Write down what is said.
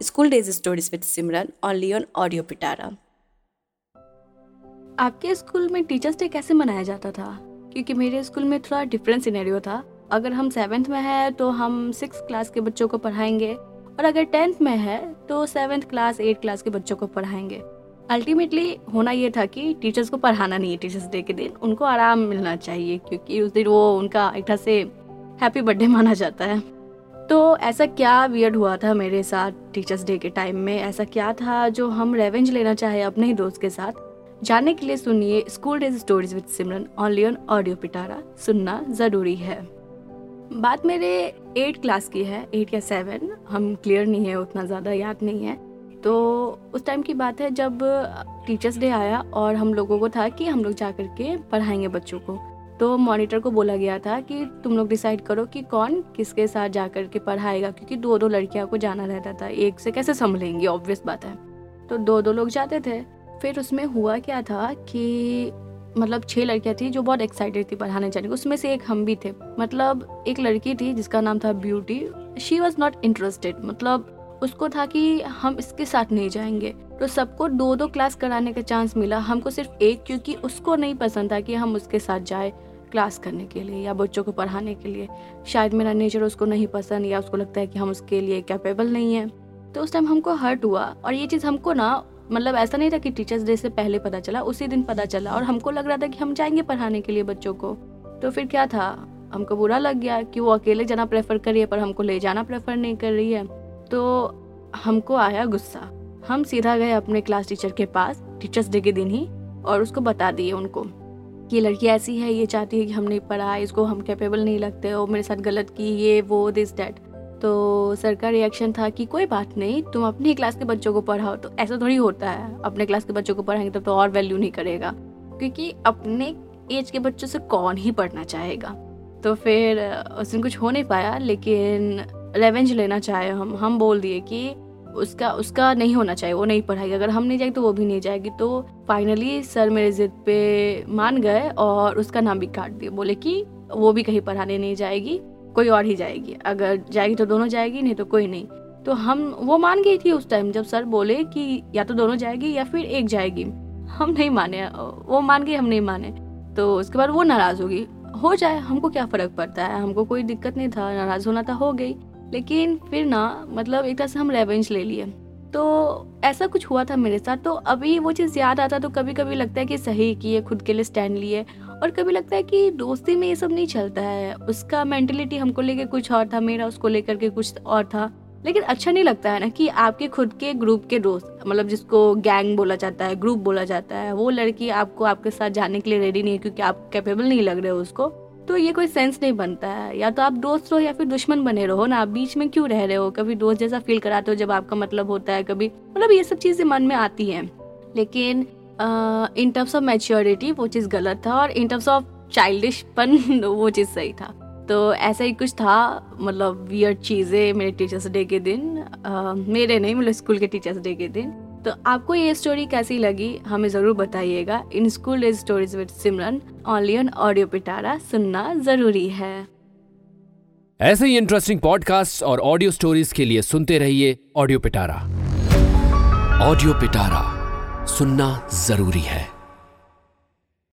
School days stories with Simran only on audio Pitara आपके school में teachers day कैसे मनाया जाता था? क्योंकि मेरे स्कूल में थोड़ा डिफरेंट सिनेरियो था। अगर हम सेवन्थ में है तो हम सिक्स क्लास के बच्चों को पढ़ाएँगे। और अगर टेंथ में है तो सेवन्थ क्लास एट क्लास के बच्चों को पढ़ाएँगे। अल्टीमेटली होना ये था कि टीचर्स को पढ़ाना नहीं है टीचर्स डे के दिन। उनको आराम मिलना चाहिए, क्योंकि उस दिन वो उनका एक तरह से हैप्पी बर्थडे माना जाता है। तो ऐसा क्या वियर्ड हुआ था मेरे साथ टीचर्स डे के टाइम में? ऐसा क्या था जो हम रेवेंज लेना चाहे अपने ही दोस्त के साथ? जानने के लिए सुनिए school days stories with Simran only on audio Pitara सुनना ज़रूरी है। बात मेरे एट क्लास की है एट या सेवन हम क्लियर नहीं है, उतना ज़्यादा याद नहीं है। तो उस टाइम की बात है जब टीचर्स डे आया और हम लोगों को था कि हम लोग जा कर के पढ़ाएँगे बच्चों को। तो मॉनिटर को बोला गया था कि तुम लोग डिसाइड करो कि कौन किसके साथ जा कर के पढ़ाएगा, क्योंकि दो दो लड़कियों को जाना रहता था। एक से कैसे संभलेंगी? ऑब्वियस बात है। तो दो दो लोग जाते थे। फिर उसमें हुआ क्या था कि मतलब छह लड़कियाँ थी जो बहुत एक्साइटेड थी पढ़ाने जाने को। उसमें से एक हम भी थे। मतलब एक लड़की थी जिसका नाम था beauty she was not interested मतलब उसको था कि हम इसके साथ नहीं जाएँगे। तो सबको दो दो क्लास कराने का चांस मिला। हमको सिर्फ़ एक, क्योंकि उसको नहीं पसंद था कि हम उसके साथ जाए। क्लास करने के लिए या बच्चों को पढ़ाने के लिए। शायद मेरा नेचर उसको नहीं पसंद या उसको लगता है कि हम उसके लिए कैपेबल नहीं है। तो उस टाइम हमको हर्ट हुआ और ये चीज़ हमको ना मतलब ऐसा नहीं था कि टीचर्स डे से पहले पता चला, उसी दिन पता चला और हमको लग रहा था कि हम जाएँगे पढ़ाने के लिए बच्चों को। तो फिर क्या था? हमको बुरा लग गया कि वो अकेले जाना प्रेफर कर रही है पर हमको ले जाना प्रेफर नहीं कर रही है। तो हमको आया गुस्सा। हम सीधा गए अपने क्लास टीचर के पास टीचर्स डे के दिन ही, और उसको बता दिए उनको। कि लड़की ऐसी है ये चाहती है कि हम नहीं पढ़ा इसको हम कैपेबल नहीं लगते और मेरे साथ गलत की ये वो दिस डैट तो सर का रिएक्शन था कि कोई बात नहीं तुम अपनी क्लास के बच्चों को पढ़ाओ तो ऐसा थोड़ी होता है। अपने क्लास के बच्चों को पढ़ाएँगे तब तो, और वैल्यू नहीं करेगा। क्योंकि अपने एज के बच्चों से कौन ही पढ़ना चाहेगा? तो फिर उसमें कुछ हो नहीं पाया लेकिन रेवेंज लेना चाहे हम हम बोल दिए कि उसका उसका नहीं होना चाहिए, वो नहीं पढ़ाएगी। अगर हम नहीं जाएँगे तो वो भी नहीं जाएगी। तो फाइनली सर मेरे ज़िद पे मान गए और उसका नाम भी काट दिया बोले कि वो भी कहीं पढ़ाने नहीं जाएगी, कोई और ही जाएगी। अगर जाएगी तो दोनों जाएगी, नहीं तो कोई नहीं। तो हम, वो मान गई थी उस टाइम जब सर बोले कि या तो दोनों जाएगी या फिर एक जाएगी। हम नहीं माने, वो मान गए हम नहीं माने। तो उसके बाद वो नाराज़ होगी हो जाए, हमको क्या फ़र्क पड़ता है? हमको कोई दिक्कत नहीं था, नाराज़ होना था हो गई। लेकिन फिर ना मतलब एक तरह से हम रेवेंज ले लिए। तो ऐसा कुछ हुआ था मेरे साथ तो अभी वो चीज़ याद आता तो कभी कभी लगता है कि सही किए, खुद के लिए स्टैंड लिए, और कभी लगता है कि दोस्ती में ये सब नहीं चलता है। उसका मेंटेलिटी हमको लेके कुछ और था, मेरा उसको लेकर के कुछ और था। लेकिन अच्छा नहीं लगता है ना कि आपके खुद के ग्रुप के दोस्त मतलब जिसको गैंग बोला जाता है ग्रुप बोला जाता है, वो लड़की आपको आपके साथ जाने के लिए रेडी नहीं है, क्योंकि आप कैपेबल नहीं लग रहे हो उसको। तो ये कोई सेंस नहीं बनता है। या तो आप दोस्त रहो या फिर दुश्मन बने रहो ना आप बीच में क्यों रह रहे हो? कभी दोस्त जैसा फील कराते हो जब आपका मतलब होता है कभी? मतलब ये सब चीज़ें मन में आती हैं। लेकिन इन टर्म्स ऑफ़ मैच्योरिटी वो चीज़ गलत था और इन टर्म्स ऑफ़ चाइल्डिशपन वो चीज़ सही था। तो ऐसा ही कुछ था मतलब वियर चीज़ें मेरे टीचर्स डे के दिन आ, मेरे नहीं मतलब स्कूल के टीचर्स डे के दिन। तो आपको ये स्टोरी कैसी लगी, हमें ज़रूर बताइएगा। इन school days stories with Simran only on audio Pitara सुनना ज़रूरी है। ऐसे ही इंटरेस्टिंग पॉडकास्ट और ऑडियो स्टोरीज के लिए सुनते रहिए ऑडियो पिटारा ऑडियो पिटारा सुनना ज़रूरी है।